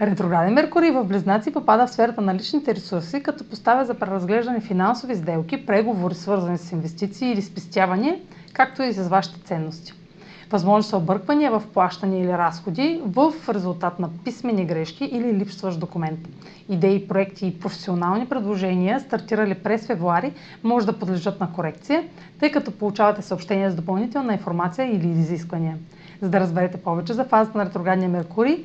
Ретрограден Меркурий в Близнаци попада в сферата на личните ресурси, като поставя за преразглеждане финансови сделки, преговори свързани с инвестиции или спестяване, както и с вашите ценности. Възможно са обърквания в плащане или разходи в резултат на писмени грешки или липсващ документ. Идеи, проекти и професионални предложения, стартирали през февруари, може да подлежат на корекция, тъй като получавате съобщения с допълнителна информация или изисквания. За да разберете повече за фазата на ретроградния Меркурий,